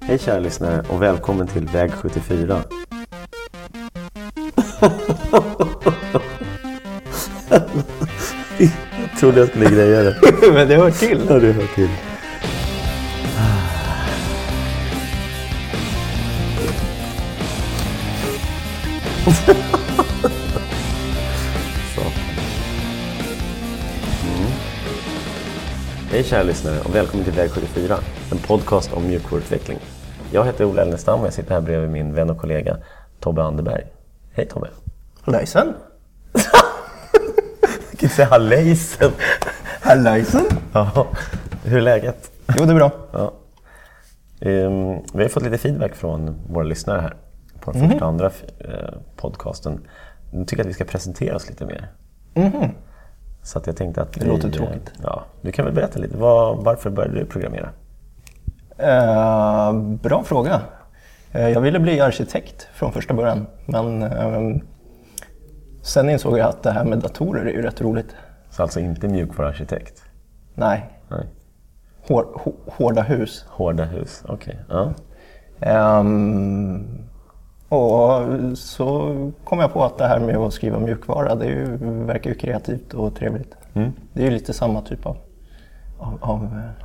Hej kära lyssnare och välkommen till Väg 74. jag trodde jag skulle greja det. Men det hör till. Ja, det hör till. Mm. Hej kära lyssnare och välkommen till Väg 74, en podcast om mjukvaruutveckling. Jag heter Ola Elnestam och jag sitter här bredvid min vän och kollega Tobbe Anderberg. Hej Tobbe! Hallöjsen. Jag kan säga hallöjsen! Hallöjsen. Ja, hur är läget? Jo, det är bra. Ja. Ehm, vi har fått lite feedback från våra lyssnare här på den första och andra eh, podcasten. De tycker att vi ska presentera oss lite mer. Så att jag tänkte att Det vi, låter eh, tråkigt. Ja, du kan väl berätta lite. Var, varför började du programmera? Eh, bra fråga. Eh, jag ville bli arkitekt från första början. Men eh, sen insåg jag att det här med datorer är ju rätt roligt. Så alltså inte mjukvaruarkitekt? Nej, Nej. hår, hå- hårda hus. Hårda hus, okej. Ja. Ehm, och så kom jag på att det här med att skriva mjukvara, det är ju, verkar ju kreativt och trevligt. Mm. Det är ju lite samma typ av, av, av eh,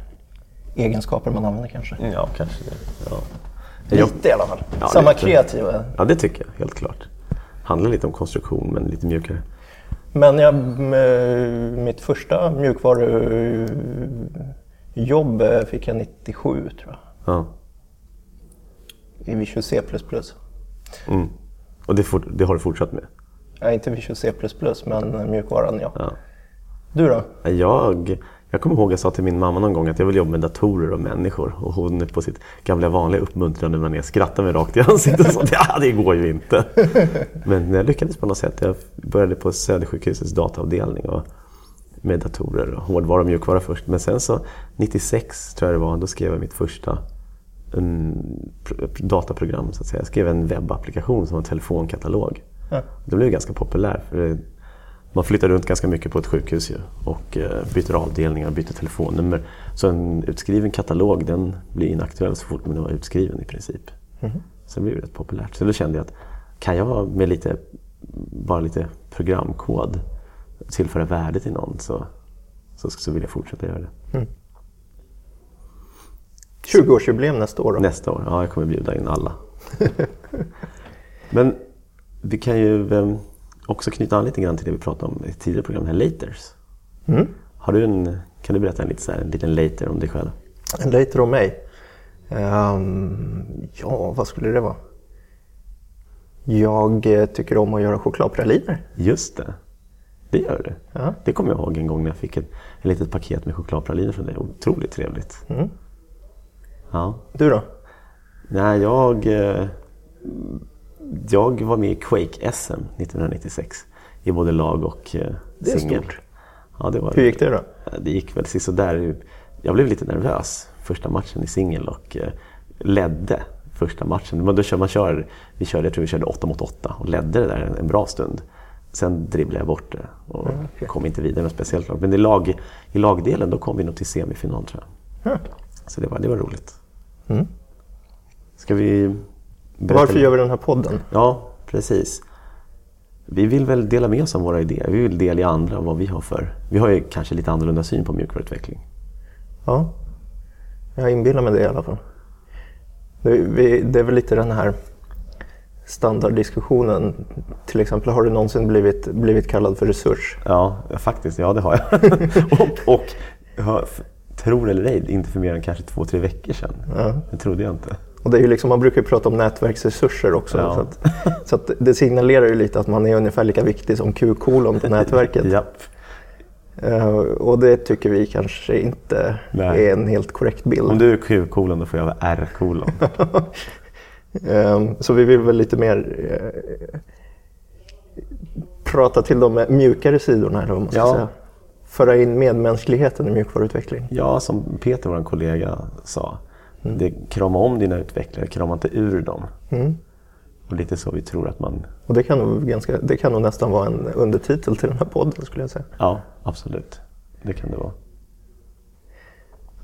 egenskaper man använder kanske. ja, kanske det. Ja. Lite i alla fall. Ja, samma lite. kreativa. ja, det tycker jag helt klart. Handlar lite om konstruktion men lite mjukare. Men jag, med mitt första mjukvarujobb eh, fick jag 97 tror jag. Ja. I Visual C++. Mm. Och det, fort, det har du fortsatt med? Ja, inte Visual C++ men mjukvaran ja. Ja. Du då? Jag, jag kommer ihåg att jag sa till min mamma någon gång att jag vill jobba med datorer och människor. Och hon på sitt gamla vanliga uppmuntrande manér skrattade mig rakt i ansiktet och sa att ja, det går ju inte. Men jag lyckades på något sätt. Jag började på Södersjukhusets dataavdelning och med datorer, och hårdvara och mjukvara först. Men sen så 96 tror jag det var, då skrev jag mitt första pr- dataprogram så att säga. Jag skrev en webbapplikation som var en telefonkatalog. Ja. Det blev ganska populär. För det, man flyttar runt ganska mycket på ett sjukhus ju, och eh, byter avdelningar och byter telefonnummer. Så en utskriven katalog den blir inaktuell så fort man var utskriven i princip. Så det blev rätt populärt. Så då kände jag att kan jag med lite, bara lite programkod tillföra värde till någon så, så, så vill jag fortsätta göra det. 20-årsjubileum nästa år då? Nästa år, ja jag kommer bjuda in alla. Men vi kan ju också knyta an lite grann till det vi pratade om i tidigare program, den här Laters. Mm. Har du en, kan du berätta en, lite så här, en liten later om dig själv? En later om mig? Ehm, ja, vad skulle det vara? Jag eh, tycker om att göra chokladpraliner. Just det, det gör du. Ja. Det kommer jag ihåg en gång när jag fick ett, ett litet paket med chokladpraliner från dig. Otroligt trevligt. Mm. Ja. Du då? Nej, jag, eh, jag var med i Quake-SM 1996 i både lag och eh, Det är singel. stort. Ja, det var Hur gick det då? Det gick väl sådär. Jag blev lite nervös första matchen i singel och eh, ledde första matchen. Men då kör man kör, vi körde, jag tror vi körde 8 mot 8 och ledde det där en, en bra stund. Sen dribblade jag bort det och okej. kom inte vidare med speciellt lag. Men i, lag, i lagdelen då kom vi nog till semifinal tror jag. Ja. Så det var, det var roligt. Mm. Ska vi... Varför gör vi den här podden? Ja, precis. Vi vill väl dela med oss av våra idéer. Vi vill delge andra vad vi har för... Vi har ju kanske lite annorlunda syn på mjukvaruutveckling. Ja, jag inbillar mig det i alla fall. Det, vi, det är väl lite den här standarddiskussionen. Till exempel, har du någonsin blivit, blivit kallad för resurs? Ja, faktiskt. Ja, det har jag. och, och jag tror eller ej, inte för mer än kanske två, tre veckor sedan. Ja. Det trodde jag inte. Och det är ju liksom, man brukar ju prata om nätverksresurser också. Ja. Så, att, så att det signalerar ju lite att man är ungefär lika viktig som Q-kolon på nätverket. Japp. Eh, och det tycker vi kanske inte Nej. är en helt korrekt bild. Om du är Q-kolon, då får jag vara R-kolon. Eh, så vi vill väl lite mer eh, prata till de mjukare sidorna, eller vad man ska Ja. säga. Föra in medmänskligheten i mjukvaruutveckling. Ja, som Peter, vår kollega, sa. Det, krama om dina utvecklare, krama inte ur dem. Mm. Och lite så vi tror att man... Och det kan, nog ganska, det kan nog nästan vara en undertitel till den här podden skulle jag säga. Ja, absolut. Det kan det vara.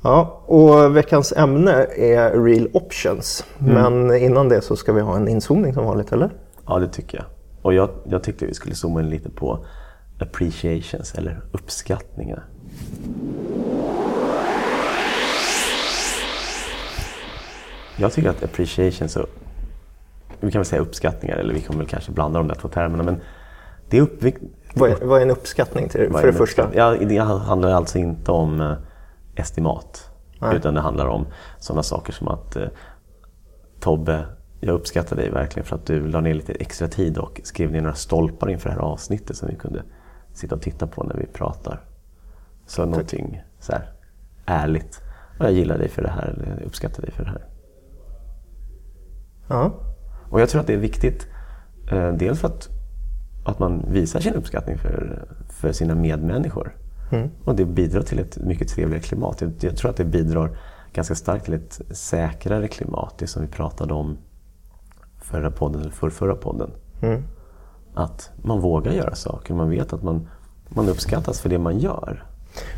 Ja, och veckans ämne är Real Options. Men innan det så ska vi ha en inzoomning som vanligt, eller? Ja, det tycker jag. Och jag, jag tyckte vi skulle zooma in lite på appreciations, eller uppskattningar. Jag tycker att appreciations och vi kan väl säga uppskattningar, eller vi kommer väl kanske blanda de där två termerna, men det är uppvikt... Vad är, vad är en uppskattning till, för det första? Ja, det handlar alltså inte om eh, estimat. Nej. Utan det handlar om sådana saker som att eh, Tobbe, jag uppskattar dig verkligen för att du la ner lite extra tid och skrev ner några stolpar inför det här avsnittet som vi kunde sitta och titta på när vi pratar. Så någonting så här ärligt. Och jag gillar dig för det här, eller uppskattar dig för det här. Ja. Och jag tror att det är viktigt. Eh, dels för att, att man visar sin uppskattning för, för sina medmänniskor. Och det bidrar till ett mycket trevligare klimat. Jag, jag tror att det bidrar ganska starkt till ett säkrare klimat. Det som vi pratade om förra podden, eller förrförra podden. Att man vågar göra saker. Man vet att man, man uppskattas för det man gör.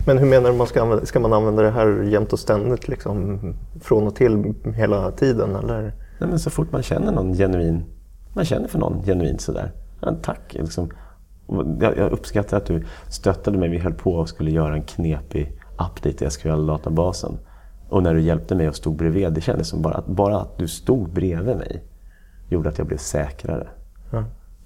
Men hur menar du, man ska, använda, ska man använda det här jämt och ständigt, liksom, från och till hela tiden? Eller? Nej, men så fort man känner någon genuin, man känner för någon genuint sådär. Ja, tack. Liksom. Jag, jag uppskattar att du stöttade mig. Vi höll på och skulle göra en knepig update i SQL-databasen. Och när du hjälpte mig och stod bredvid, det kändes som bara att, bara att du stod bredvid mig gjorde att jag blev säkrare.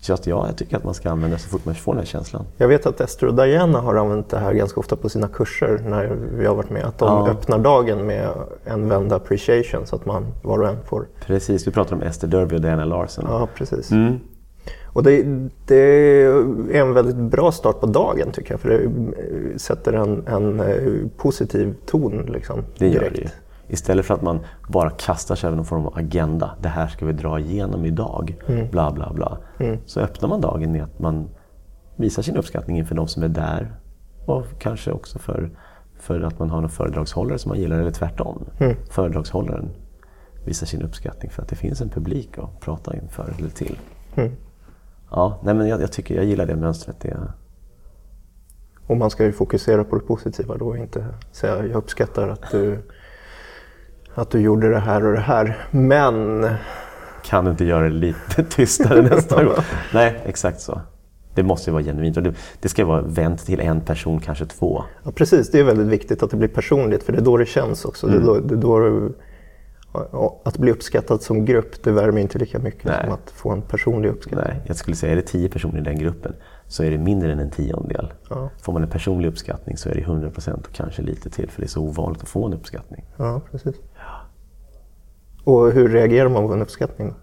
Så att ja, jag tycker att man ska använda det så fort man får den här känslan. Jag vet att Ester och Diana har använt det här ganska ofta på sina kurser när vi har varit med. Att de Ja. öppnar dagen med en vända appreciation så att man var och en får... Precis, du pratar om Esther Derby och Diana Larsen. Ja, precis. Mm. Och det, det är en väldigt bra start på dagen tycker jag. För det sätter en, en eh, positiv ton liksom, Det direkt. det. Istället för att man bara kastar sig över någon form av agenda. Det här ska vi dra igenom idag. Bla, bla, bla. Så öppnar man dagen med att man visar sin uppskattning inför de som är där. Och kanske också för, för att man har någon föredragshållare som man gillar, eller tvärtom. Föredragshållaren visar sin uppskattning för att det finns en publik att prata inför eller till. Ja, nej men jag, jag, tycker, jag gillar det mönstret. Det, Och man ska ju fokusera på det positiva då inte säga jag uppskattar att du, att du gjorde det här och det här. Men kan du inte göra det lite tystare nästa gång? Nej, exakt så. Det måste ju vara genuint. Och det, det ska vara vänt till en person, kanske två. Ja, precis, det är väldigt viktigt att det blir personligt för det är då det känns också. Mm. Det då, det då ja, att bli uppskattad som grupp, det värmer inte lika mycket Nej. som att få en personlig uppskattning. Nej, jag skulle säga är det tio personer i den gruppen så är det mindre än en tiondel. Ja. Får man en personlig uppskattning så är det 100 procent och kanske lite till för det är så ovanligt att få en uppskattning. Ja, precis. Och hur reagerar man på en uppskattning?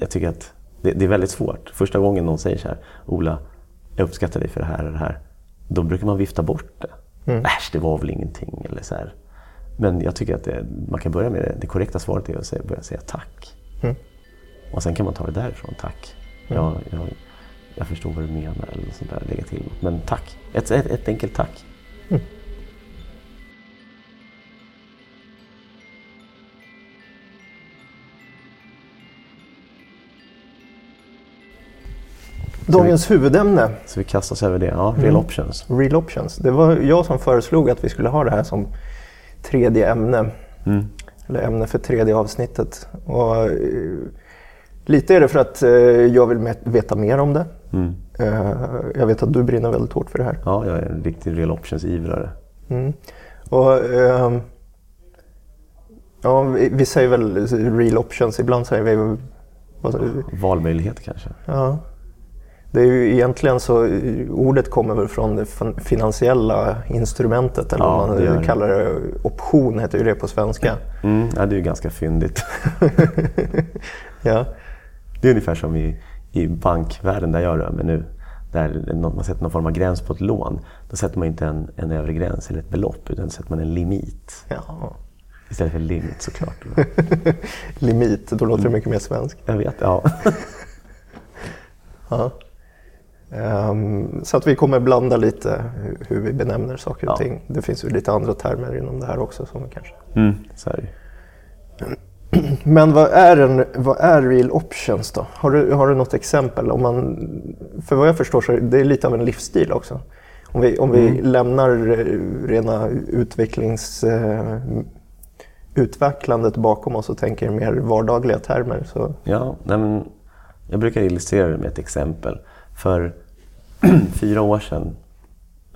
Jag tycker att det, det är väldigt svårt. Första gången någon säger så här, Ola, jag uppskattar dig för det här och det här. Då brukar man vifta bort det. Äsch, det var väl ingenting. Eller så här. Men jag tycker att det, man kan börja med det. Det korrekta svaret är att säga, börja säga tack. Mm. Och sen kan man ta det därifrån. Tack. Jag, jag, jag förstår vad du menar. Eller sånt där, lägga till. Men tack. Ett, ett, ett enkelt tack. Dagens huvudämne, Så vi kastar oss över det. Ja, real options. Real Options. Det var jag som föreslog att vi skulle ha det här som tredje ämne. Mm. Eller ämne för tredje avsnittet. Och, eh, lite är det för att eh, jag vill veta mer om det. Mm. Eh, jag vet att du brinner väldigt hårt för det här. Ja, jag är en riktig real options-ivrare. Mm. Och, ehm, ja, vi, säger väl real options, ibland säger vi... Vad, Valmöjligheter kanske. ja. Det är ju egentligen så, ordet kommer väl från det fin- finansiella instrumentet, eller Ja, vad man kallar det. Option heter ju det på svenska. Mm, ja, det är ju ganska fyndigt. Ja. Det är ungefär som i, i bankvärlden där jag rör mig nu. Där man sätter någon form av gräns på ett lån. Då sätter man inte en, en övre gräns eller ett belopp utan då sätter man en limit. ja. Istället för limit såklart. Limit, då låter det mycket mer svenskt. Jag vet, ja. Ja. Ehm, så att vi kommer blanda lite hur, hur vi benämner saker och Ja. ting. Det finns ju lite andra termer inom det här också. Som vi kanske Mm. Men vad är, en, vad är real options då? Har du, har du något exempel? Om man, för vad jag förstår så är det lite av en livsstil också. Om vi, om vi lämnar eh, rena utvecklings... Eh, utvecklandet bakom oss och tänker mer vardagliga termer. Så. Ja, nej men, jag brukar illustrera det med ett exempel. För fyra år sedan,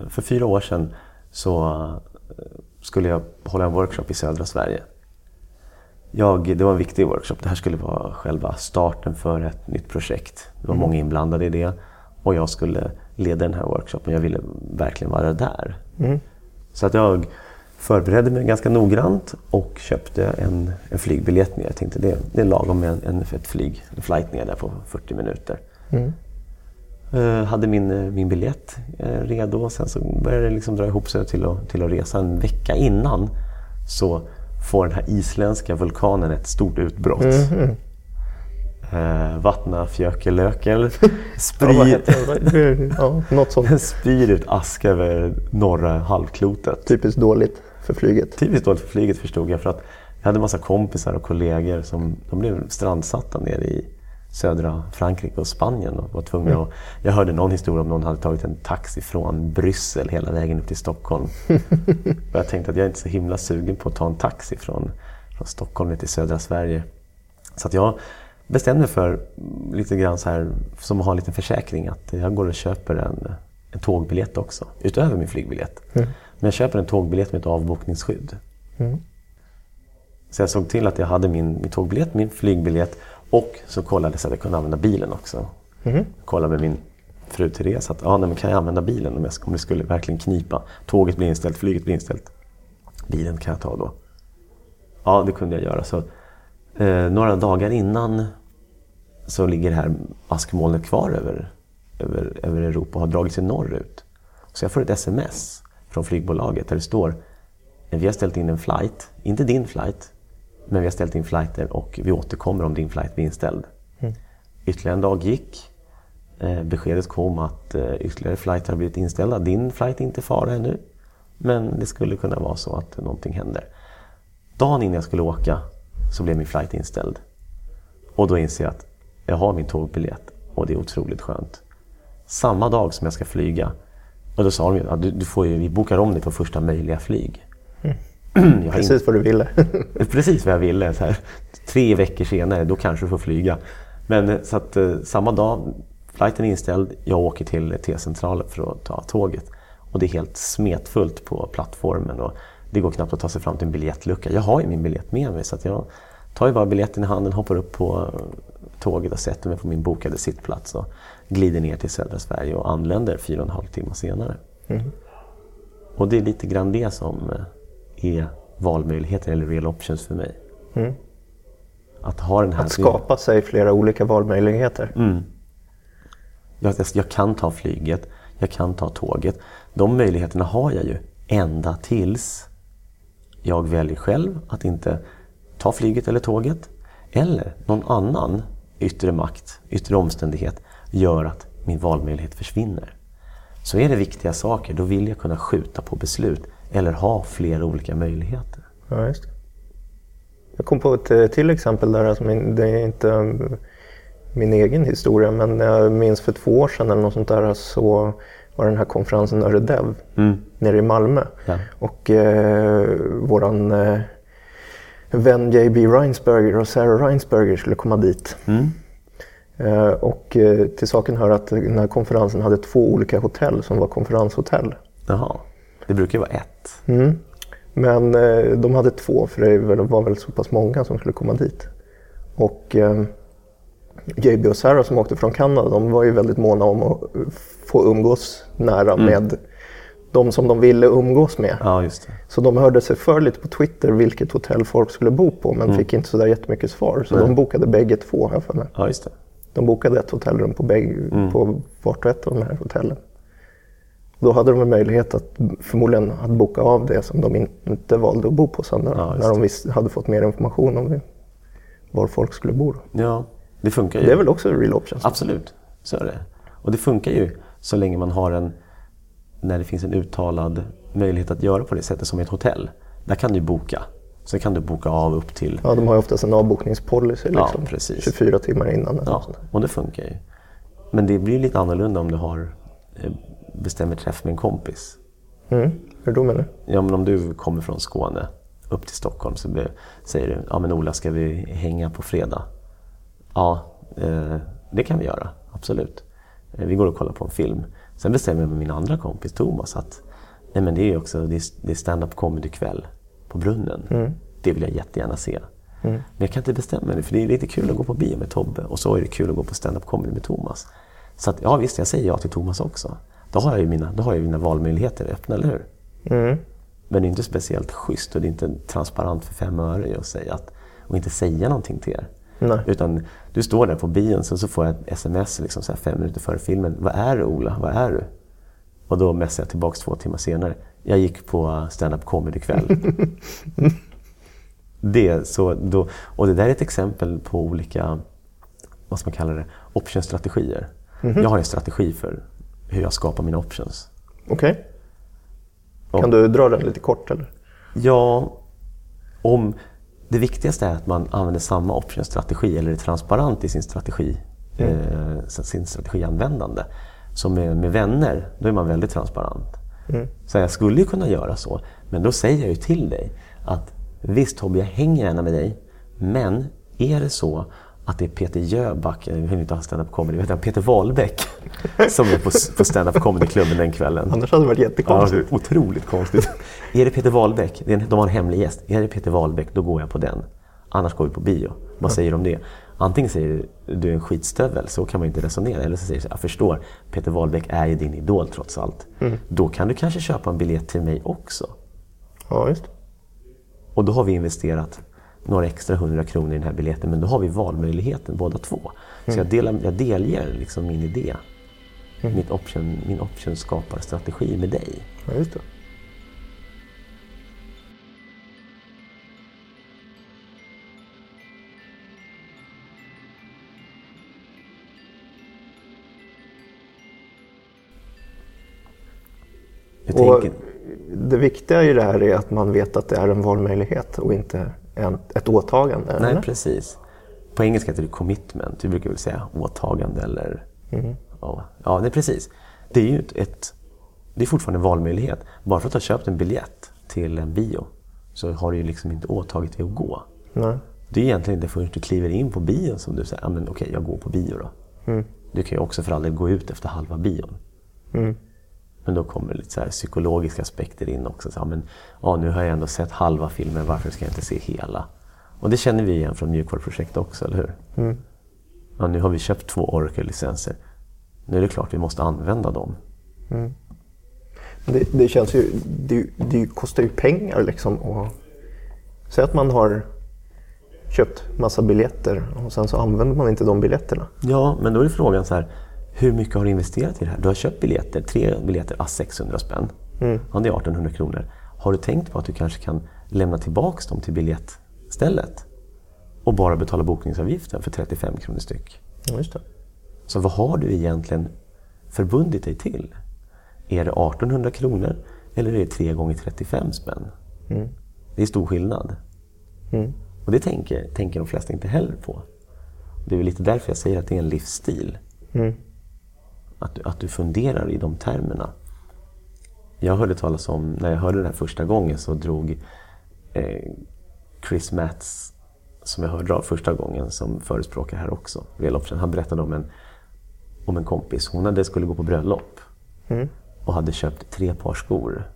för fyra år sedan så eh, skulle jag hålla en workshop i södra Sverige. Jag, det var en viktig workshop. Det här skulle vara själva starten för ett nytt projekt. Det var mm. många inblandade i det och jag skulle leda den här workshopen. Jag ville verkligen vara där. Mm. Så att jag förberedde mig ganska noggrant och köpte en, en flygbiljett ner. Jag tänkte det, det är lagom med en, en, ett flyg, en flight ner där på 40 minuter. Mm. Uh, hade min, min biljett uh, redo och sen så började det liksom dra ihop sig till att, till att resa. En vecka innan så får den här isländska vulkanen ett stort utbrott. Mm. Uh, Vatnafjökelökel spyr, ja, spyr ut aska över norra halvklotet. Typiskt dåligt för flyget. Typiskt dåligt för flyget förstod jag för att jag hade en massa kompisar och kollegor som de blev strandsatta nere i södra Frankrike och Spanien och var tvungna mm. att, Jag hörde någon historia om någon hade tagit en taxi från Bryssel hela vägen upp till Stockholm. och jag tänkte att jag är inte så himla sugen på att ta en taxi från, från Stockholm till södra Sverige. Så att jag bestämde mig för lite grann så här, som att ha en liten försäkring, att jag går och köper en, en tågbiljett också, utöver min flygbiljett. Mm. Men jag köper en tågbiljett med ett avbokningsskydd. Mm. Så jag såg till att jag hade min, min tågbiljett, min flygbiljett och så kollade jag så att jag kunde använda bilen också. Mm. Kollade med min fru Therese att ah, nej, men kan jag använda bilen om, jag, om det skulle verkligen knipa. Tåget blir inställt, flyget blir inställt. Bilen kan jag ta då. Ja, det kunde jag göra. Så, eh, några dagar innan så ligger det här askmolnet kvar över, över, över Europa och har dragit sig norrut. Så jag får ett sms från flygbolaget där det står vi har ställt in en flight, inte din flight, men vi har ställt in flighter och vi återkommer om din flight blir inställd. Mm. Ytterligare en dag gick. Eh, beskedet kom att eh, ytterligare flighter har blivit inställda. Din flight är inte fara ännu, men det skulle kunna vara så att någonting händer. Dagen innan jag skulle åka så blev min flight inställd. Och då inser jag att jag har min tågbiljett och det är otroligt skönt. Samma dag som jag ska flyga och då sa de att du, du får ju, vi bokar om dig på första möjliga flyg. Mm. Precis vad du ville. Precis vad jag ville. Så här, tre veckor senare, då kanske du får flyga. Men eh, så att eh, samma dag, flighten är inställd, jag åker till T-centralen för att ta tåget. Och det är helt smetfullt på plattformen och det går knappt att ta sig fram till en biljettlucka. Jag har ju min biljett med mig så att jag tar ju bara biljetten i handen, hoppar upp på tåget och sätter mig på min bokade sittplats och glider ner till södra Sverige och anländer fyra och en halv timme senare. Mm. Och det är lite grann det som eh, är valmöjligheter eller real options för mig. Mm. Att, ha den här att skapa sig flera olika valmöjligheter. Mm. Jag, jag kan ta flyget, jag kan ta tåget. De möjligheterna har jag ju ända tills jag väljer själv att inte ta flyget eller tåget. Eller någon annan yttre makt, yttre omständighet gör att min valmöjlighet försvinner. Så är det viktiga saker, då vill jag kunna skjuta på beslut eller ha flera olika möjligheter. Ja, just det. Jag kom på ett eh, till exempel där, alltså min, det är inte um, min egen historia, men jag minns för två år sedan eller något sånt där så var den här konferensen Öredev mm. nere i Malmö. Ja. Och eh, våran eh, vän JB Reinsberger och Sarah Reinsberger skulle komma dit. Mm. Eh, och eh, till saken hör att den här konferensen hade två olika hotell som var konferenshotell. Jaha, det brukar ju vara ett. Mm. Men eh, de hade två för det var väl så pass många som skulle komma dit. Och JB och Sarah som åkte från Kanada, de var ju väldigt måna om att få umgås nära mm. med de som de ville umgås med. Ja, så de hörde sig för lite på Twitter vilket hotell folk skulle bo på men mm. fick inte sådär jättemycket svar. Så Nej. de bokade bägge två här för mig. Ja. De bokade ett hotellrum på, bägge, mm. på vart och ett av de här hotellen. Då hade de en möjlighet att förmodligen att boka av det som de inte valde att bo på sen när, ja, när de visst, hade fått mer information om var folk skulle bo. Då. Ja, det funkar ju. Det är väl också real options? Absolut, så är det. Och det funkar ju så länge man har en, när det finns en uttalad möjlighet att göra på det sättet som i ett hotell. Där kan du boka Sen kan du boka av upp till... Ja, de har ju oftast en avbokningspolicy liksom, ja, precis. 24 timmar innan. Ja, och det funkar ju. Men det blir lite annorlunda om du har eh, bestämmer träff med en kompis. Mm. Hur då menar du? Ja, men om du kommer från Skåne upp till Stockholm så säger du ja men Ola, ska vi hänga på fredag? Ja, eh, det kan vi göra. Absolut. Eh, vi går och kollar på en film. Sen bestämmer jag med min andra kompis Thomas att nej, men det är också det är, det är stand-up comedy-kväll på Brunnen. Det vill jag jättegärna se. Men jag kan inte bestämma mig för det är lite kul att gå på bio med Tobbe och så är det kul att gå på stand-up comedy med Thomas. Så att, ja visst, jag säger ja till Thomas också. Då har jag ju mina, då har jag mina valmöjligheter öppna, eller hur? Mm. Men det är inte speciellt schysst och det är inte transparent för fem öre att säga att, och inte säga någonting till er. Nej. Utan du står där på bion så, så får jag ett sms liksom så fem minuter före filmen. Vad är du Ola? Vad är du? Och då messar jag tillbaks två timmar senare. Jag gick på stand-up comedy-kväll. det, så då, och det där är ett exempel på olika, vad ska man kalla det, optionsstrategier. Jag har en strategi för hur jag skapar mina options. Okej. Kan du dra den lite kort eller? Ja, om det viktigaste är att man använder samma optionsstrategi eller är transparent i sin strategi, eh, sin strategianvändande. Så med, med vänner, då är man väldigt transparent. Så jag skulle ju kunna göra så, men då säger jag ju till dig att visst Tobbe, jag hänger gärna med dig, men är det så att det är Peter Jöback, jag vill inte ha stand-up comedy, jag, Peter Wahlbeck som är på, på stand-up comedy-klubben den kvällen. Annars hade det varit Ja, jättekonstigt. är otroligt konstigt. är det Peter Wahlbeck, de har en hemlig gäst. Är det Peter Wahlbeck, då går jag på den. Annars går vi på bio. Vad säger du om det? Antingen säger du du är en skitstövel, så kan man inte resonera. Eller så säger du jag förstår, Peter Wahlbeck är ju din idol trots allt. Då kan du kanske köpa en biljett till mig också. Ja, just. Och då har vi investerat några extra hundra kronor i den här biljetten, men då har vi valmöjligheten båda två. Så jag, delar, jag delger liksom min idé, mitt option, min option skapar strategi med dig. Ja, just det. Och tänker, det viktiga i det här är att man vet att det är en valmöjlighet och inte en, ett åtagande. nej, eller? precis. På engelska heter det commitment. Vi brukar väl säga åtagande eller... Ja, ja, det är precis. Det är ju ett, ett, det är fortfarande en valmöjlighet. Bara för att du har köpt en biljett till en bio så har du ju liksom inte åtagit dig att gå. Nej. Det är egentligen inte förrän du kliver in på bion som du säger, ja, men okej, jag går på bio då. Du kan ju också för all del gå ut efter halva bion. Men då kommer det lite så här psykologiska aspekter in också. Så, ja, men, ja, nu har jag ändå sett halva filmen, varför ska jag inte se hela? Och det känner vi igen från mjukvaruprojekt också, eller hur? Ja, nu har vi köpt två Oracle-licenser. Nu är det klart vi måste använda dem. Det, det känns ju, det, det kostar ju pengar liksom. Och, säg att man har köpt massa biljetter och sen så använder man inte de biljetterna. Ja, men då är frågan så här, hur mycket har du investerat i det här? Du har köpt biljetter, tre biljetter, ah, 600 spänn. Ja, det är 1800 kronor. Har du tänkt på att du kanske kan lämna tillbaka dem till biljettstället? Och bara betala bokningsavgiften för 35 kronor styck. Ja, just det. Så vad har du egentligen förbundit dig till? Är det 1800 kronor eller är det 3 gånger 35 spänn? Det är stor skillnad. Och det tänker, tänker de flesta inte heller på. Det är lite därför jag säger att det är en livsstil. Att, att du funderar i de termerna. Jag hörde talas om, när jag hörde det här första gången så drog eh, Chris Matts, som jag hörde av första gången, som förespråkar här också, Real Option, han berättade om en, om en kompis. Hon hade, skulle gå på bröllop och hade köpt tre par skor.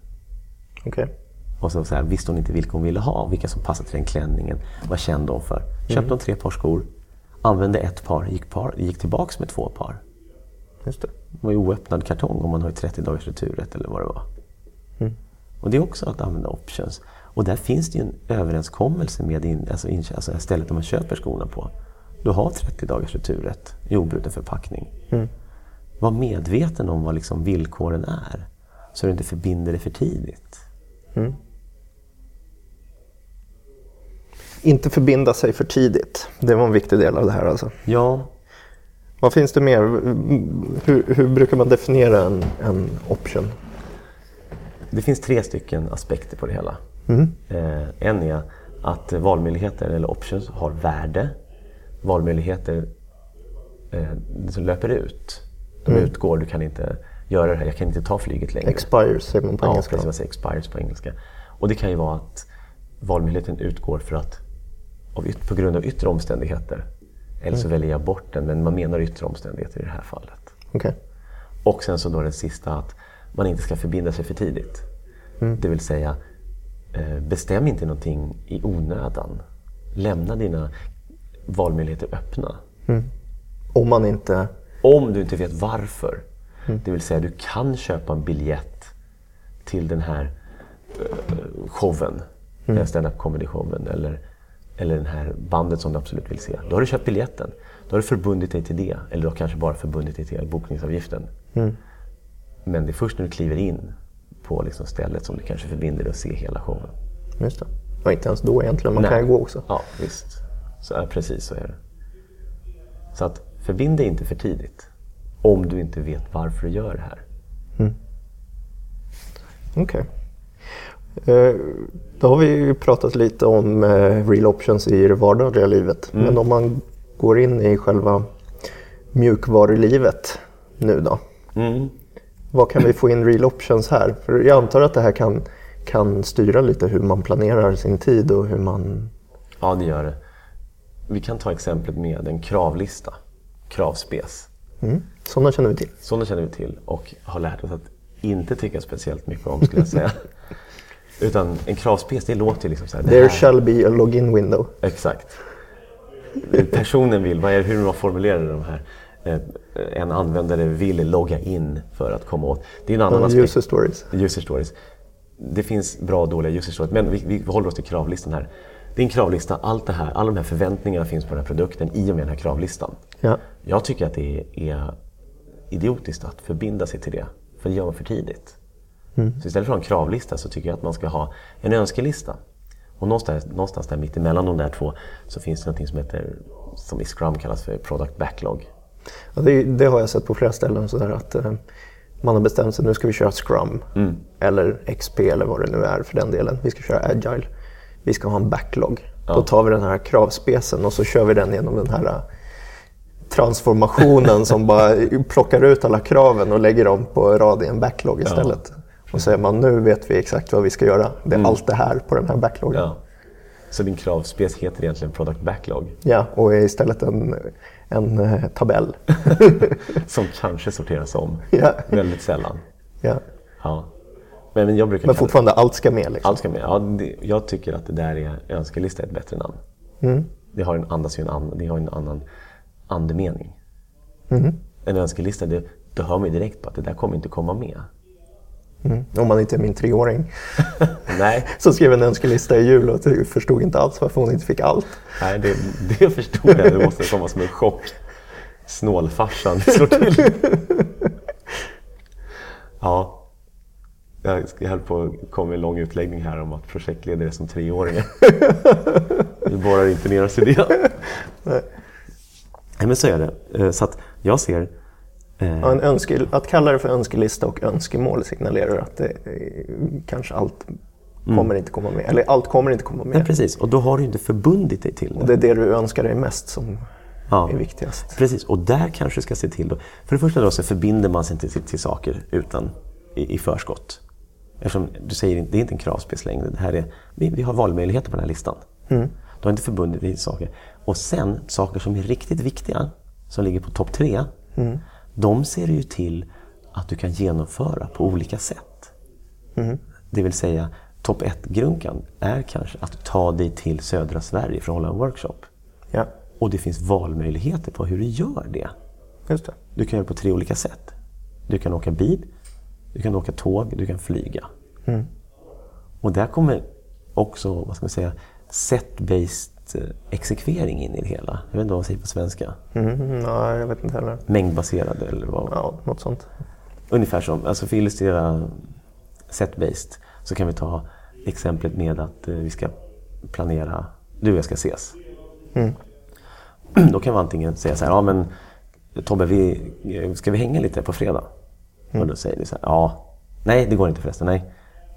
Okej. Och så, så här, visste hon inte vilka hon ville ha, vilka som passade till den klänningen. Vad kände hon för? Köpte hon tre par skor, använde ett par, gick, par, gick tillbaks med två par. Just det. Det var ju oöppnad kartong om man har ju 30 dagars returrätt eller vad det var. Och det är också att använda options. Och där finns det ju en överenskommelse med in, alltså, in, alltså stället där man köper skorna på. Du har 30 dagars returrätt i obruten förpackning. Var medveten om vad liksom villkoren är. Så du inte förbinder det för tidigt. Inte förbinda sig för tidigt. Det var en viktig del av det här alltså. Ja, Vad finns det mer? Hur, hur brukar man definiera en, en option? Det finns tre stycken aspekter på det hela. Eh, en är att valmöjligheter eller options har värde. Valmöjligheter eh, som löper ut. De utgår, du kan inte göra det här, jag kan inte ta flyget längre. Expires säger man på ja, engelska. precis, vad säger expires på engelska. Och det kan ju vara att valmöjligheten utgår för att av på grund av yttre omständigheter. Eller så väljer jag bort den, men man menar yttre omständigheter i det här fallet. Okej. Och sen så då den sista att man inte ska förbinda sig för tidigt. Det vill säga, eh, bestäm inte någonting i onödan. Lämna dina valmöjligheter öppna. Om man inte... Om du inte vet varför. Det vill säga, du kan köpa en biljett till den här eh, showen. Den här stand-up comedy-showen. Eller, eller den här bandet som du absolut vill se. Då har du köpt biljetten. Då har du förbundit dig till det. Eller du har kanske bara förbundit dig till bokningsavgiften. Men det är först när du kliver in på liksom stället som du kanske förbinder dig att se hela showen. Just det. Och inte ens då egentligen, man kan Nej. ju gå också. Ja, visst. Så, ja, precis så är det. Så att förbind dig inte för tidigt. Om du inte vet varför du gör det här. Okej. Eh, Då har vi ju pratat lite om eh, real options i det vardagliga livet. Mm. Men om man går in i själva mjukvarulivet nu då. Mm. Vad kan vi få in real options här? För jag antar att det här kan, kan styra lite hur man planerar sin tid och hur man... Ja, det gör det. Vi kan ta exemplet med en kravlista. Kravspes. Mm. Sådana känner vi till. Sådana känner vi till och har lärt oss att inte tycka speciellt mycket om, skulle jag säga. Utan en kravspes, det låter ju liksom så här. There shall be a login window. Exakt. Personen vill, vad är, hur man formulerar de här. Eh, En användare vill logga in för att komma åt. Det är en annan Uh, aspekt. user stories. User stories. Det finns bra och dåliga user stories, men vi, vi håller oss till kravlistan här. Det är en kravlista, allt det här, alla de här förväntningarna finns på den här produkten i och med den här kravlistan. Ja. Jag tycker att det är idiotiskt att förbinda sig till det, för det gör man för tidigt. Så istället för att ha en kravlista så tycker jag att man ska ha en önskelista. Och någonstans, någonstans där mitt emellan de där två så finns det något som heter, som i Scrum kallas för Product Backlog. Ja, det, det har jag sett på flera ställen sådär att eh, man har bestämt sig nu ska vi köra Scrum. Eller XP eller vad det nu är för den delen. Vi ska köra Agile. Vi ska ha en backlog. Då tar vi den här kravspecen och så kör vi den genom den här eh, transformationen som bara plockar ut alla kraven och lägger dem på rad i en backlog istället. Och säger man nu vet vi exakt vad vi ska göra. Det är allt det här på den här backloggen. Ja. Så din kravspec heter egentligen Product Backlog. Ja, och är istället en, en eh, tabell. Som kanske sorteras om. Ja. Väldigt sällan. ja. Ja. Men, men jag brukar Men fortfarande allt ska med liksom. Allt ska med. Ja, det, jag tycker att det där är önskelista är ett bättre namn. Det, har en, andas ju en, an, det har en annan andemening. En önskelista, det, då hör man direkt på att det där kommer inte komma med. Mm. Om man inte är min treåring. Nej, som skrev en önskelista i jul och förstod inte alls varför hon inte fick allt. nej det, det förstår jag. Det måste komma som en chock. Snålfarsan slår till. Ja. Jag höll på att komma en lång utläggning här om att projektledare är som treåringar. Vi borrar inte ner oss i det. Nej, men så är det. Eh, Så jag ser... eh, Ja, en önske, att kalla det för önskelista och önskemål signalerar att det, eh, kanske allt kommer inte komma med. Eller allt kommer inte komma Nej, med. precis. Och då har du inte förbundit dig till Och det. det är det du önskar dig mest som Ja. är viktigast. Precis, och där kanske du ska se till då. För det första då så förbinder man sig inte till, till saker utan i, i förskott. Eftersom du säger det är inte en kravspec längre. Det här är, vi, vi har valmöjligheter på den här listan. Du har inte förbundit dig till saker. Och sen saker som är riktigt viktiga, som ligger på topp tre. De ser ju till att du kan genomföra på olika sätt. Det vill säga, topp ett-grunkan är kanske att ta dig till södra Sverige för att hålla en workshop. Ja, Och det finns valmöjligheter på hur du gör det. just det. Du kan göra det på tre olika sätt. Du kan åka bil, du kan åka tåg, du kan flyga. Och där kommer också, vad ska man säga, set-based eh, exekvering in i det hela. Jag vet inte vad man säger på svenska. Mm, nej, jag vet inte heller. Mängdbaserad eller vad. Ja, något sånt. Ungefär som, alltså för att illustrera set-based så kan vi ta exemplet med att eh, vi ska planera, du och jag ska ses. Då kan vi antingen säga så här, ja men Tobbe, vi, eh, ska vi hänga lite på fredag? Och då säger du så här, ja, nej det går inte förresten, nej.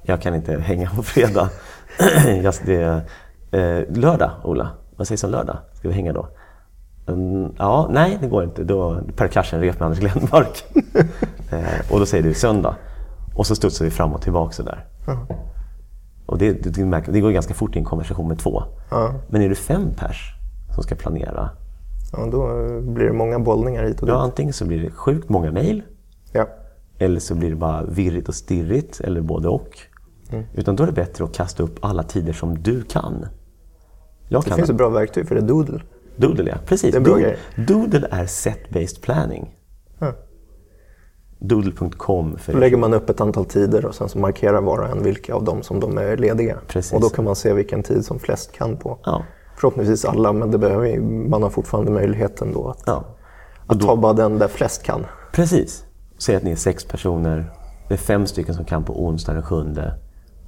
Jag kan inte hänga på fredag. jag, det, eh, lördag, Ola, vad sägs om lördag? Ska vi hänga då? Mm, ja, nej det går inte. Då Per Karstenrep med Anders Glenmark. Eh, och då säger du söndag. Och så studsar vi fram och tillbaka sådär. Och det, det, det, märker- det går ganska fort i en konversation med två. Ja. Men är det fem pers som ska planera, Ja, då blir det många bollningar hit och dit. ja, antingen så blir det sjukt många mejl Ja. eller så blir det bara virrigt och stirrigt eller både och. Mm. Utan då är det bättre att kasta upp alla tider som du kan. Jag Det kan finns ett bra verktyg för det, Doodle. Doodle, ja. Precis. Doodle. Doodle är set-based planning. Doodle.com Då lägger man upp ett antal tider och sen så markerar var och en vilka av dem som de är lediga. Precis. Och då kan man se vilken tid som flest kan på. Ja. Förhoppningsvis alla, men det behöver, man har fortfarande möjligheten då att, ja. att ta bara den där flest kan. Precis. Säg att ni är sex personer. Det är fem stycken som kan på onsdag den sjunde.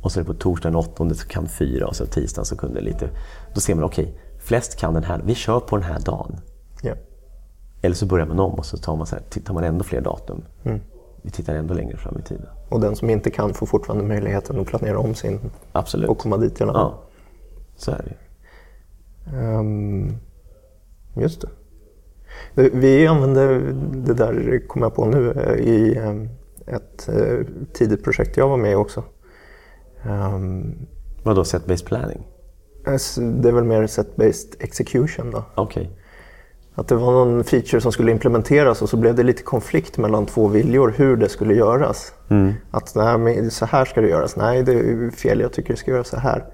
Och så är det på torsdag den åttonde så kan fyra och så tisdagen så kunde lite. Då ser man, okej, flest kan den här. Vi kör på den här dagen. Ja. Eller så börjar man om och så tar man, så här, tittar man ändå fler datum. Mm. Vi tittar ändå längre fram i tiden. Och den som inte kan får fortfarande möjligheten att planera om sin Absolut. och komma dit i alla fall. Ja, så är det. Ehm, just det. Det- Vi använde det där, kom jag på nu, eh, i ehm, ett eh, tidigt projekt jag var med i också. Um, Vadå set-based planning? det är väl mer set-based execution då. Okej. Att det var någon feature som skulle implementeras och så blev det lite konflikt mellan två viljor hur det skulle göras. Att nej, så här ska det göras. Nej, det är fel. Jag tycker det ska göras så här.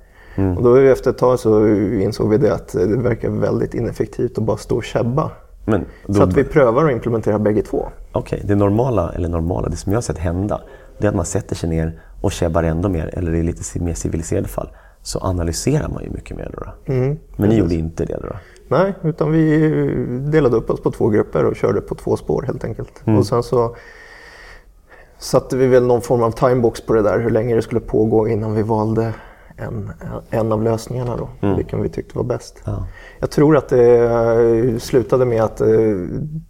Och då efter ett tag så insåg vi det att det verkar väldigt ineffektivt att bara stå och käbba. Då, Så att vi prövar att implementera bägge två. Okej, det normala, eller normala, det som jag har sett hända, det är att man sätter sig ner och käbbar ändå mer, eller i lite mer civiliserade fall, så analyserar man ju mycket mer. Då. då. Men ni gjorde inte det då? Nej, utan vi delade upp oss på två grupper och körde på två spår helt enkelt. Och sen så satte vi väl någon form av timebox på det där, hur länge det skulle pågå innan vi valde en, en av lösningarna då, vilken vi tyckte var bäst. Ja. Jag tror att det eh, slutade med att eh,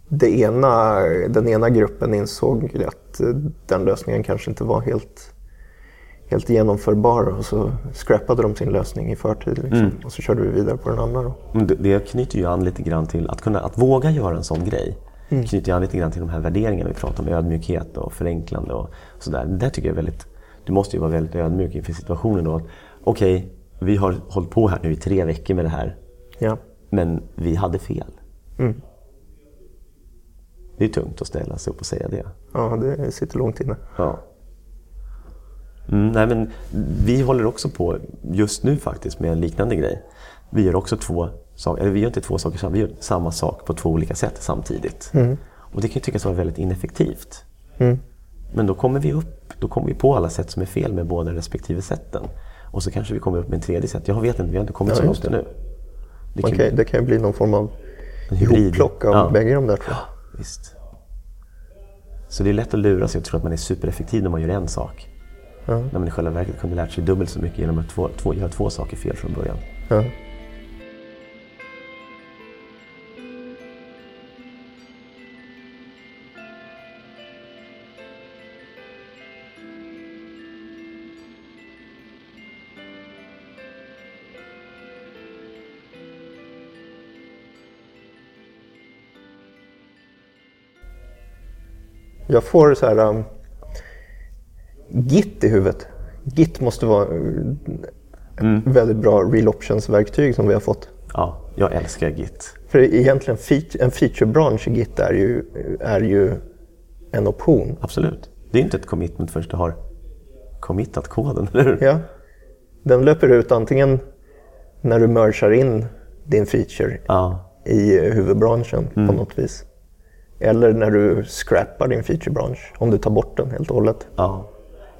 det ena, den ena gruppen insåg att eh, den lösningen kanske inte var helt, helt genomförbar och så scrappade de sin lösning i förtid. Liksom. Och så körde vi vidare på den andra. Då. Men det, det knyter ju an lite grann till att kunna att våga göra en sån grej. knyter ju an lite grann till de här värderingarna vi pratar om, ödmjukhet och förenklande och sådär. Det där tycker jag är väldigt, du måste ju vara väldigt ödmjuk inför situationen då. Okej, vi har hållit på här nu i tre veckor med det här, Ja. men vi hade fel. Mm. Det är tungt att ställa sig upp och säga det. ja, det sitter långt inne. Ja. Mm, nej, men vi håller också på just nu faktiskt med en liknande grej. Vi gör också två saker, eller vi gör inte två saker vi gör samma sak på två olika sätt samtidigt. Och det kan ju tyckas vara väldigt ineffektivt. Mm. Men då kommer vi upp, då kommer vi på alla sätt som är fel med båda respektive sätten. Och så kanske vi kommer upp med en tredje sätt. Jag vet inte, vi har inte kommit Ja, så långt ännu. Det kan- kan, det kan ju bli någon form av ihopplock av Ja. bägge de där två. Visst. Så det är lätt att lura sig och tro att man är supereffektiv när man gör en sak. Ja. När man i själva verket kunde lärt sig dubbelt så mycket genom att två, två, göra två saker fel från början. Ja. Jag får så här um, Git i huvudet. Git måste vara ett väldigt bra real options-verktyg som vi har fått. Ja, jag älskar Git. För egentligen en featurebransch i Git är ju, är ju en option. Absolut. Det är inte ett commitment förrän du har committat koden, eller hur? Ja. Den löper ut antingen när du mergar in din feature Ja, i huvudbranschen på något vis. Eller när du scrappar din featurebransch, om du tar bort den helt och hållet. ja.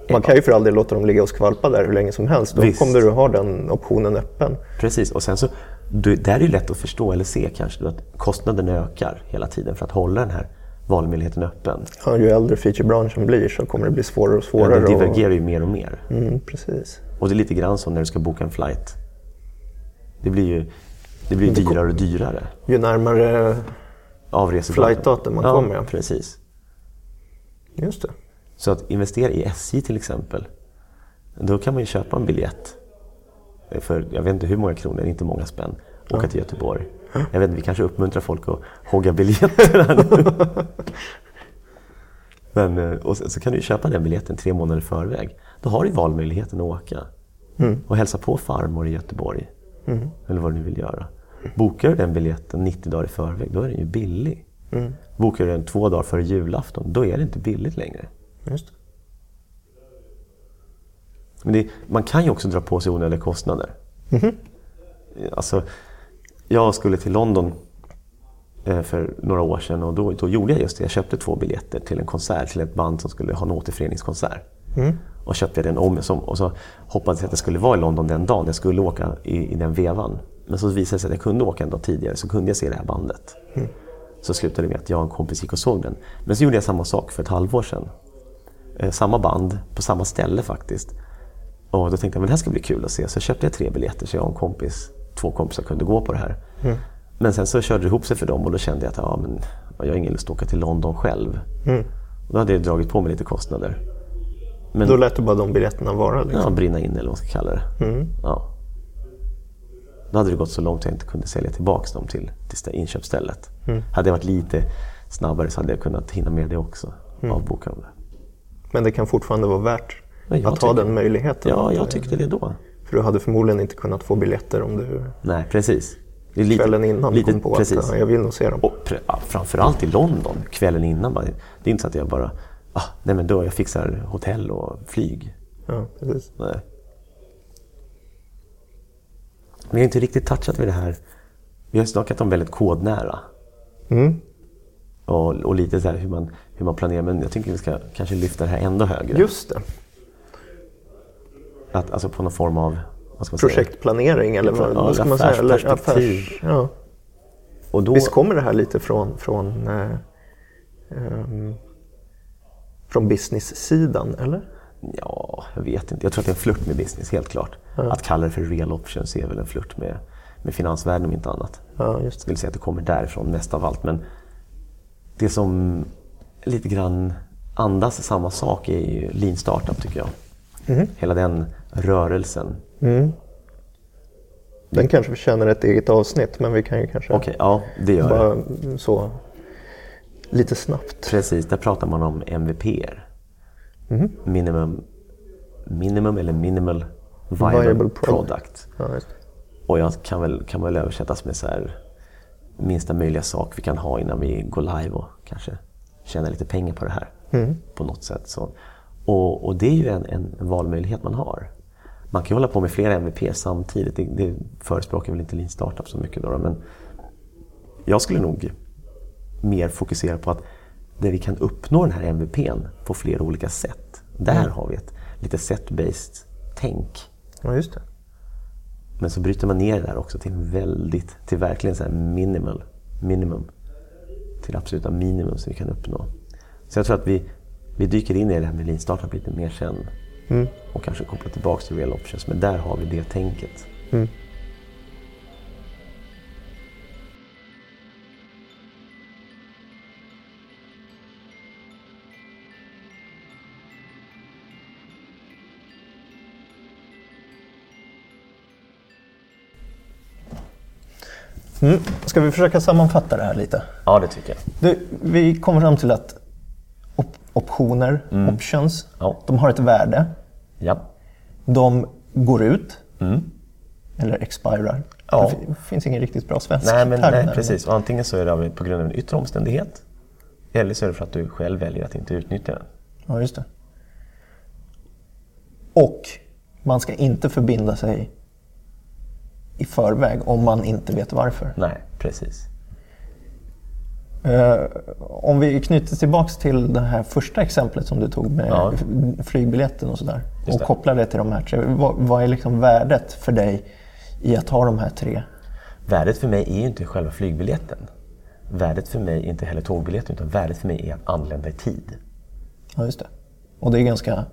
Man kan ju för all del låta dem ligga och skvalpa där hur länge som helst. Då Visst. kommer du ha den optionen öppen. Precis. Och sen så, du, där är det lätt att förstå eller se kanske att kostnaden ökar hela tiden för att hålla den här valmöjligheten öppen. Ja, ju äldre featurebranschen blir så kommer det bli svårare och Ja, svårare. den och- divergerar ju mer och mer. Mm, precis. Och det är lite grann som när du ska boka en flight. Det blir ju det blir det dyrare och dyrare. Ju närmare... Flightdatum man ja, kommer, ja. precis. Just det. Så att investera i SJ till exempel, då kan man ju köpa en biljett för jag vet inte hur många kronor, inte många spänn, åka till Göteborg. Jag vet inte, vi kanske uppmuntrar folk att hogga biljetter här nu. Men, eh, och så, så kan du ju köpa den biljetten tre månader i förväg. Då har du valmöjligheten att åka. Och hälsa på farmor i Göteborg. Eller vad du nu vill göra. Bokar du den biljetten 90 dagar i förväg, då är den ju billig. Bokar du den två dagar före julafton, då är det inte billigt längre. Just. Men det, man kan ju också dra på sig onödiga kostnader. Alltså, jag skulle till London eh, för några år sedan och då, då gjorde jag just det. Jag köpte två biljetter till en konsert, till ett band som skulle ha en återföreningskonsert. Och köpte den om som, och så hoppades jag att jag skulle vara i London den dagen. Jag skulle åka i, i den vevan. Men så visade det sig att jag kunde åka en dag tidigare, så kunde jag se det här bandet. Så slutade det med att jag och en kompis gick och såg den. Men så gjorde jag samma sak för ett halvår sedan. Eh, samma band, på samma ställe faktiskt. Och då tänkte jag men det här ska bli kul att se. Så köpte jag tre biljetter så jag och en kompis, två kompisar kunde gå på det här. Men sen så körde det ihop sig för dem och då kände jag att ja, men, jag har ingen lust att åka till London själv. Och då hade jag dragit på mig lite kostnader. Men, Då lät du bara de biljetterna vara? Liksom. ja, brinna in eller vad man ska kalla det. Ja. Då hade det gått så långt att jag inte kunde sälja tillbaka dem till, till stä- inköpsstället. Hade jag varit lite snabbare så hade jag kunnat hinna med det också. Avboka dem där. Men det kan fortfarande vara värt att ha tycker- den möjligheten? Ja, jag tyckte det då. För du hade förmodligen inte kunnat få biljetter om du Nej, precis. Det är lite, kvällen innan lite, kom på precis. att ja, jag vill nog se dem. Och pre- ja, framförallt i London, kvällen innan. bara- Det är inte så att jag bara, ah, nej men då jag fixar hotell och flyg. Ja, precis. Nej. Vi har inte riktigt touchat vid det här. Vi har snackat om väldigt kodnära. Mm. Och, och lite så här hur man, hur man planerar. Men jag tycker vi ska kanske lyfta det här ändå högre. Just det. Att, alltså på någon form av? Projektplanering eller vad, Ja, vad ska man säga? Eller affärs, ja. Och då, Visst kommer det här lite från, från, eh, ehm, från business-sidan, eller? Ja, jag vet inte. Jag tror att det är en flört med business, helt klart. Att kalla det för real options är väl en flört med, med finansvärlden om inte annat. Ja, just Jag skulle säga att det kommer därifrån mest av allt. Men det som lite grann andas samma sak är ju lean startup tycker jag. Hela den rörelsen. Den kanske förtjänar ett eget avsnitt, men vi kan ju kanske Okej, ja det gör det. bara så lite snabbt. Precis, där pratar man om MVPer. Minimum, minimum eller minimal viable, Viable product. product. Det. Och jag kan väl, kan väl översättas med så här, minsta möjliga sak vi kan ha innan vi går live och kanske tjäna lite pengar på det här. På något sätt. Så. Och, och det är ju en, en valmöjlighet man har. Man kan hålla på med flera MVP samtidigt. Det, det förespråkar väl inte Lean Startup så mycket. Då, men jag skulle nog mer fokusera på att där vi kan uppnå den här MVPn på flera olika sätt. Där har vi ett lite set-based tänk. Ja, just det. Men så bryter man ner det där också till väldigt, till verkligen så minimal, minimum. Till absoluta minimum som vi kan uppnå. Så jag tror att vi, vi dyker in i det här med lean startup lite mer sen. Och kanske kopplar tillbaka till real options. Men där har vi det tänket. Mm. Ska vi försöka sammanfatta det här lite? Ja, det tycker jag. Du, vi kommer fram till att op- optioner, options, Ja. de har ett värde. Ja. De går ut. Eller expirar. Ja. Det fi- finns ingen riktigt bra svensk Nej, men, term nej, precis. Och antingen så är det på grund av en yttre omständighet. Eller så är det för att du själv väljer att inte utnyttja den. Ja, just det. Och man ska inte förbinda sig i förväg om man inte vet varför. Nej, precis. Eh, om vi knyter tillbaks till det här första exemplet som du tog med Ja. flygbiljetten och sådär. Just Och det. kopplar det till de här tre. Vad, vad är liksom värdet för dig i att ha de här tre? Värdet för mig är ju inte själva flygbiljetten. Värdet för mig är inte heller tågbiljetten, utan värdet för mig är att anlända i tid. Ja, just det. Och det är ganska...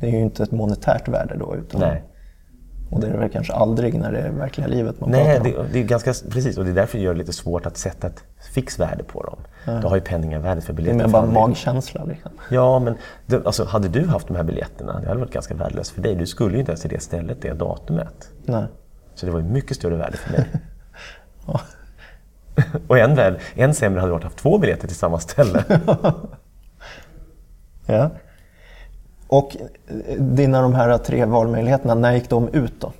Det är ju inte ett monetärt värde då. Utan, Nej. Och det är det väl kanske aldrig när det är verkliga livet man Nej, pratar om. det, det är ganska, precis. Och det är därför det gör det lite svårt att sätta ett fixvärde på dem. Du har ju penningvärdet för Det är biljetten. mer bara anledning. magkänsla. Liksom. Ja, men det, alltså, hade du haft de här biljetterna, det hade varit ganska värdelöst för dig. Du skulle ju inte ens till det stället, det datumet. Nej. Så det var ju mycket större värde för mig. Och än, väl, än sämre hade det varit att ha två biljetter till samma ställe. Ja. Och eh, dina de här tre valmöjligheterna, när gick de ut då?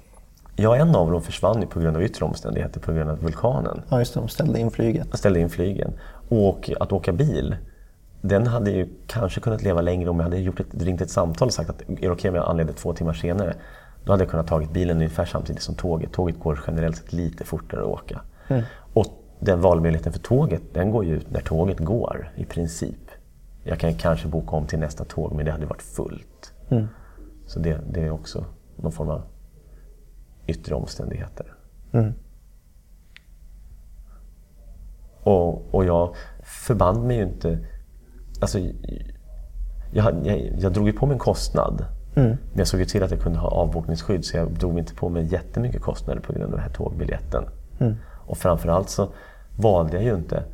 Ja, en av dem försvann ju på grund av yttre omständigheter, på grund av vulkanen. Ja, just det, de ställde in flyget. Jag ställde in flygen. Och att åka bil, den hade ju kanske kunnat leva längre om jag hade gjort ett, ringt ett samtal och sagt att är det okej om jag anländer två timmar senare? Då hade jag kunnat tagit bilen ungefär samtidigt som tåget. Tåget går generellt sett lite fortare att åka. Mm. Och den valmöjligheten för tåget, den går ju ut när tåget går i princip. Jag kan kanske boka om till nästa tåg, men det hade varit fullt. Mm. Så det, det är också någon form av yttre omständigheter. Mm. Och, och jag förband mig ju inte... Alltså, jag, jag, jag drog ju på mig en kostnad. Mm. Men jag såg ju till att jag kunde ha avbokningsskydd så jag drog inte på mig jättemycket kostnader på grund av den här tågbiljetten. Mm. Och framförallt så valde jag ju inte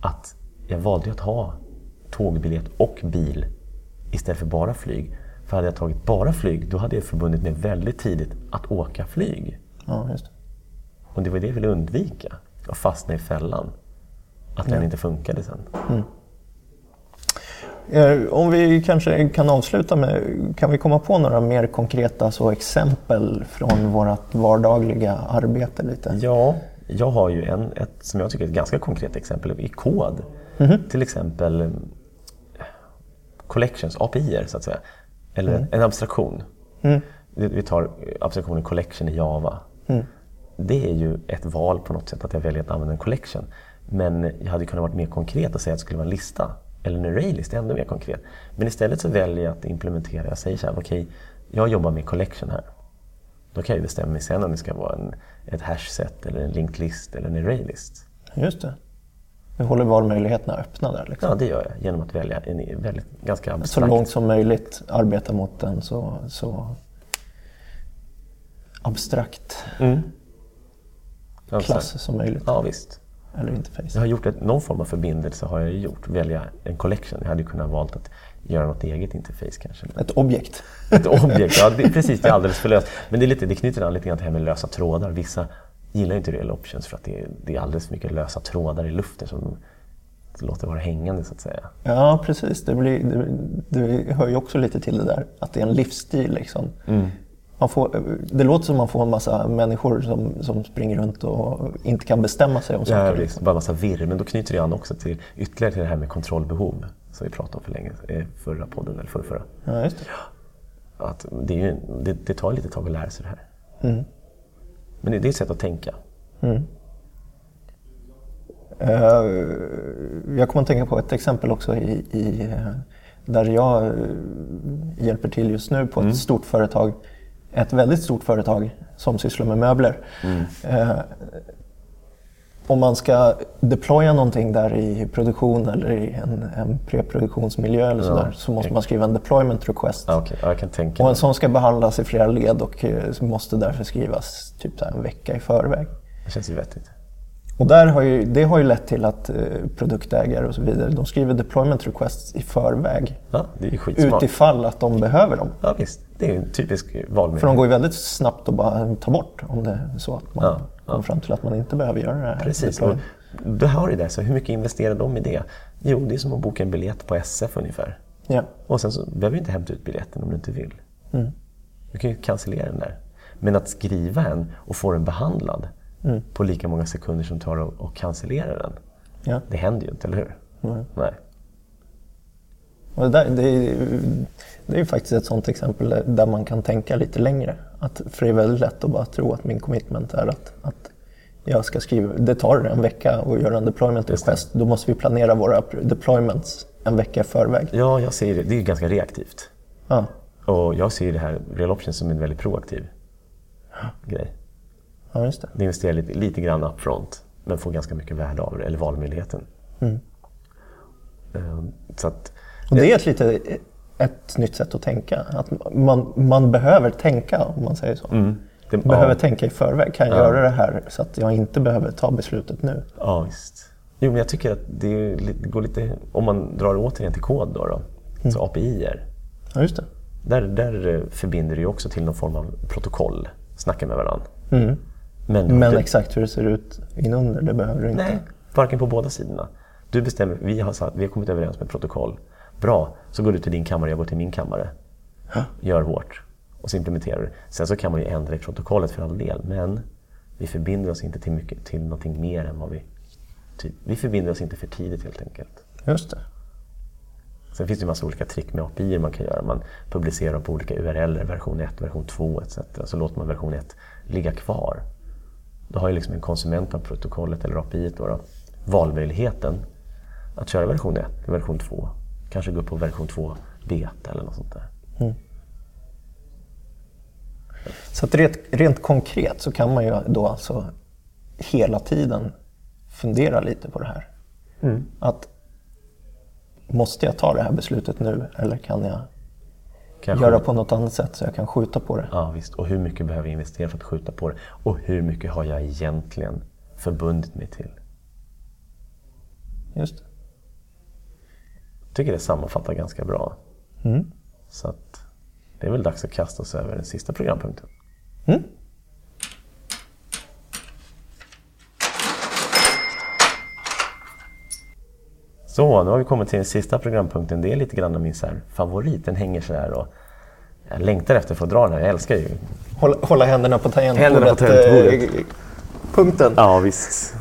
att... Jag valde att ha tågbiljett och bil istället för bara flyg. För hade jag tagit bara flyg, då hade jag förbundit mig väldigt tidigt att åka flyg. Ja, just det. Och det var det jag ville undvika. Att fastna i fällan. Att den inte funkade sen. Eh, Om vi kanske kan avsluta med, kan vi komma på några mer konkreta så exempel från vårt vardagliga arbete lite? Ja, jag har ju en, ett som jag tycker är ett ganska konkret exempel i kod. Till exempel collections, API så att säga. Eller en abstraktion. Vi vi tar abstraktionen collection i Java. Det är ju ett val på något sätt att jag väljer att använda en collection. Men jag hade kunnat vara mer konkret och säga att det skulle vara en lista. Eller en arraylist, ännu mer konkret. Men istället så väljer jag att implementera. Jag säger så här, okej, jag jobbar med collection här. Då kan jag bestämma mig sen om det ska vara en, ett hash-set, eller en linked list eller en arraylist. Just det. Vi håller valmöjligheterna öppna där. Liksom. Ja, det gör jag genom att välja en väldigt, ganska Så abstrakt... långt som möjligt arbeta mot en så, så abstrakt Mm. Klass som möjligt. Ja, visst. Eller interface. Jag har gjort ett, någon form av förbindelse har jag gjort. Välja en collection. Jag hade kunnat valt att göra något eget interface kanske. Ett objekt. Ett objekt, ja det, precis. Det är alldeles för löst. Men det, är lite, det knyter an lite grann till det här med lösa trådar. Vissa gillar inte real options för att det är, det är alldeles för mycket lösa trådar i luften som låter vara hängande så att säga. Ja, precis. Det, blir, det, det hör ju också lite till det där att det är en livsstil. Liksom. Man får, det låter som man får en massa människor som, som springer runt och inte kan bestämma sig om Ja, saker. visst. Bara massa virr. Men då knyter det an också till, ytterligare till det här med kontrollbehov som vi pratade om för länge, eh, förra podden, eller förra, förra. Ja, just det. Att det, är ju, det, det tar lite tag att lära sig det här. Men det, är ett sätt att tänka. Eh, Jag kommer att tänka på ett exempel också i, i, där jag eh, hjälper till just nu på ett stort företag. Ett väldigt stort företag som sysslar med möbler. Eh, Om man ska deploya någonting där i produktion eller i en, en preproduktionsmiljö eller sådär så måste man skriva en deployment request. Ja. Ja, jag kan tänka Och en sån ska behandlas i flera led och eh, måste därför skrivas typ en vecka i förväg. Det känns ju vettigt. Och där har ju, det har ju lett till att eh, produktägare och så vidare, de skriver deployment requests i förväg. Ja, det är ju skitsmart. Utifall att de behöver dem. Ja, visst. Det är en typisk För de valmöjlighet. går ju väldigt snabbt att bara ta bort om det är så att man Ja, kommer fram till att man inte behöver göra det här. Precis. Och deployment. det har ju det. Så hur mycket investerar de i det? Jo, det är som att boka en biljett på SF ungefär. Ja. Och sen så behöver du inte hämta ut biljetten om du inte vill. Mm. Du kan ju cancellera den där. Men att skriva en och få den behandlad Mm. på lika många sekunder som tar att cancellera den. Ja. Det händer ju inte, eller hur? Nej. Nej. Och det, där, det, är, det är ju faktiskt ett sånt exempel där man kan tänka lite längre. Att, för det är väldigt lätt att bara tro att min commitment är att, att jag ska skriva, det tar en vecka att göra en deployment request. Då måste vi planera våra deployments en vecka i förväg. Ja, jag ser det. Det är ganska reaktivt. Ja. Och jag ser det här Real Options som en väldigt proaktiv grej. Ja, just det. Du investerar lite, lite grann upfront, men får ganska mycket värde av det, eller valmöjligheten. Ehm, Så att, Och det är ett, lite, ett nytt sätt att tänka. Att man, man behöver tänka, om man säger så. mm, det, Behöver ja, tänka i förväg. Kan jag göra det här så att jag inte behöver ta beslutet nu? ja, visst. Jo, men jag tycker att det, går lite... Om man drar återigen till kod då, då så API-er. Ja, just det. Där, där eh, förbinder du också till någon form av protokoll, snacka med varandra. Mm. Men, Men du, exakt hur det ser ut inunder, det behöver du inte. Nej, varken på båda sidorna. Du bestämmer, vi har, satt, vi har kommit överens med protokoll. Bra, så går du till din kammare, jag går till min kammare. Gör vårt. Och så implementerar du. Sen så kan man ju ändra i protokollet för all del, men vi förbinder oss inte till, mycket, till någonting mer än vad vi... Typ, vi förbinder oss inte för tidigt helt enkelt. Just det. Sen finns det en massa olika trick med API man kan göra. Man publicerar på olika URL, version 1, version 2 etc. Så låter man version 1 ligga kvar. Då har ju liksom en konsument av protokollet eller API då, då, valmöjligheten att köra version 1 eller version 2. Kanske gå upp på version 2 beta eller något sånt där. Mm. Så att rent, rent, konkret så kan man ju då alltså hela tiden fundera lite på det här. Mm. Att måste jag ta det här beslutet nu eller kan jag Kanske. göra på något annat sätt så jag kan skjuta på det? Ja visst, och hur mycket behöver jag investera för att skjuta på det? Och hur mycket har jag egentligen förbundit mig till? Just det. Tycker det sammanfattar ganska bra. Mm. Så att det är väl dags att kasta oss över den sista programpunkten. Mm. Så, nu har vi kommit till den sista programpunkten. Det är lite grann min så favorit. Den hänger så här och jag längtar efter att få dra den här. Jag älskar ju... Hålla, hålla händerna på tangentbordet. Händerna på tangentbordet. Eh, punkten. Ja, visst.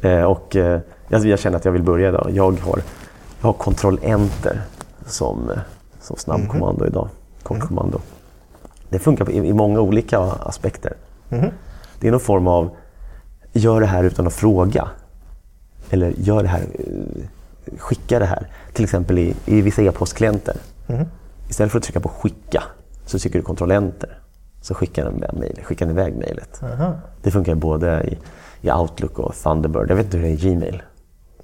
Eh, och eh, jag känner att jag vill börja idag. Jag har, jag har Ctrl-Enter som, som snabbkommando mm -hmm. idag. Kortkommando. Mm -hmm. Det funkar i, i, många olika aspekter. -hmm. Det är någon form av, gör det här utan att fråga. Eller gör det här skicka det här. Till exempel i, i vissa e-postklienter. Mm. Istället för att trycka på skicka så trycker du kontroll enter. Så skickar den, mail, skickar den iväg mejlet. Det funkar både i, i, Outlook och Thunderbird. Jag vet inte hur det är i Gmail.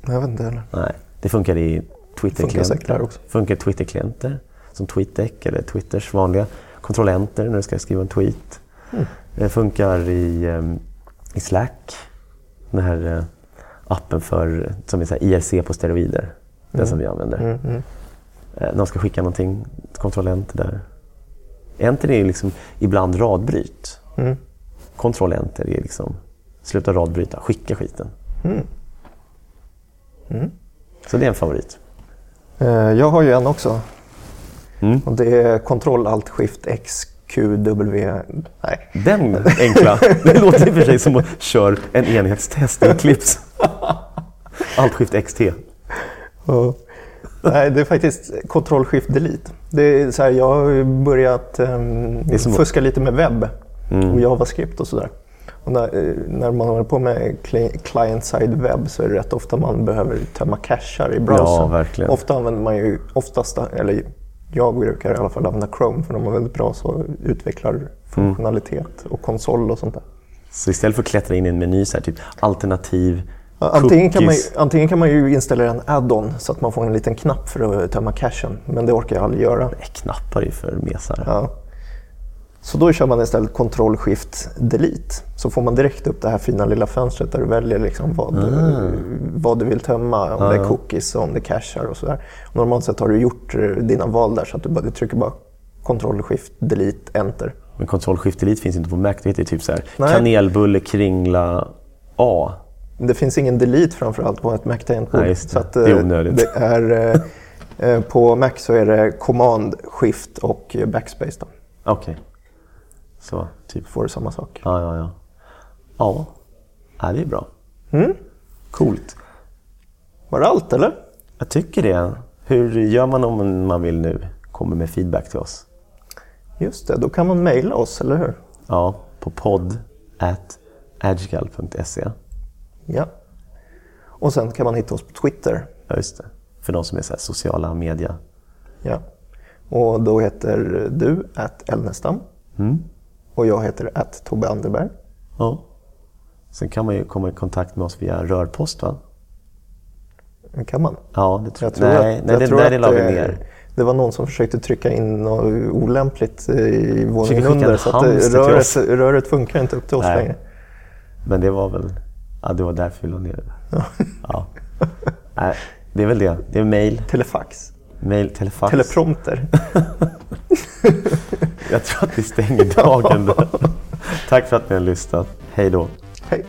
Jag vet inte heller. Nej, det funkar i Twitter-klienter. Funkar, funkar Twitter-klienter som TweetDeck eller Twitters vanliga. Kontroll enter när du ska skriva en tweet. Mm. Det funkar i, um, i Slack. Den här uh, appen för som är så IRC på steroider. Mm. Den som vi använder. Mm, mm. Eh, när man ska skicka någonting, kontroll enter där. Enter är liksom ibland radbryt. Mm. Enter är liksom sluta radbryta, skicka skiten. Mm. Så det är en favorit. Eh, jag har ju en också. Mm. Och det är kontroll alt skift x QW... Nej. Den enkla. Det låter i och för sig som att köra en enhetstest i Eclipse. Alt skift XT. Ja. Nej, det är faktiskt Ctrl Shift Delete. Det är så här, jag har börjat um, fuska lite med webb mm. och JavaScript och sådär. När, eh, när, man håller på med client-side webb så är det rätt ofta man behöver tömma cachar i browsern. Ja. Ofta använder man ju, oftast, eller jag brukar i alla fall använda Chrome för de är väldigt bra så utvecklar funktionalitet mm. och konsol och sånt där. Så istället för att klättra in i en meny, så här, typ alternativ Antingen kan, man, antingen kan man ju installera en add-on så att man får en liten knapp för att tömma cachen. Men det orkar jag aldrig göra. Nej, knappar är för mesar. Ja. Så då kör man istället Ctrl Shift Delete. Så får man direkt upp det här fina lilla fönstret där du väljer liksom vad, mm. du, vad du vill tömma. Om mm. det är cookies och om det är cachar och sådär. Normalt sett har du gjort eh, dina val där så att du, bara, du trycker bara Ctrl Shift Delete Enter. Men Ctrl Shift Delete finns inte på Mac. Det heter typ så här kanelbulle, kringla, A. Det finns ingen delete framförallt på ett Mac-tangentbord. Nej, det. det är eh, onödigt. Det är, eh, på Mac så är det command, shift och backspace. Okej. Okay. Så, typ. Får du samma sak. Ja, ja, ja. Ja, ja det är bra. Mm. Coolt. Var det allt eller? Jag tycker det. Hur gör man om man vill nu komma med feedback till oss? Just det, då kan man mejla oss, eller hur? Ja, på podd at agile.se. Ja. Och sen kan man hitta oss på Twitter. Ja, just det. För de som är så sociala media. Ja. Och då heter du att Elnestam. Mm. Och jag heter att Tobbe Anderberg. Ja. Sen kan man ju komma i kontakt med oss via rörpost va? Kan man? Ja, det tror jag. Tror nej, att, nej, jag det, där det la vi ner. Det var någon som försökte trycka in något olämpligt i våningen under. Så att röret, röret funkar inte upp till oss nej. längre. Men det var väl Ja, det var därför vi la ner det. Ja. Nej, det är väl det. Det är mail. Telefax. Mail, telefax. Teleprompter. Jag tror att vi stänger dagen där. Tack för att ni har lyssnat. Hej då. Hej.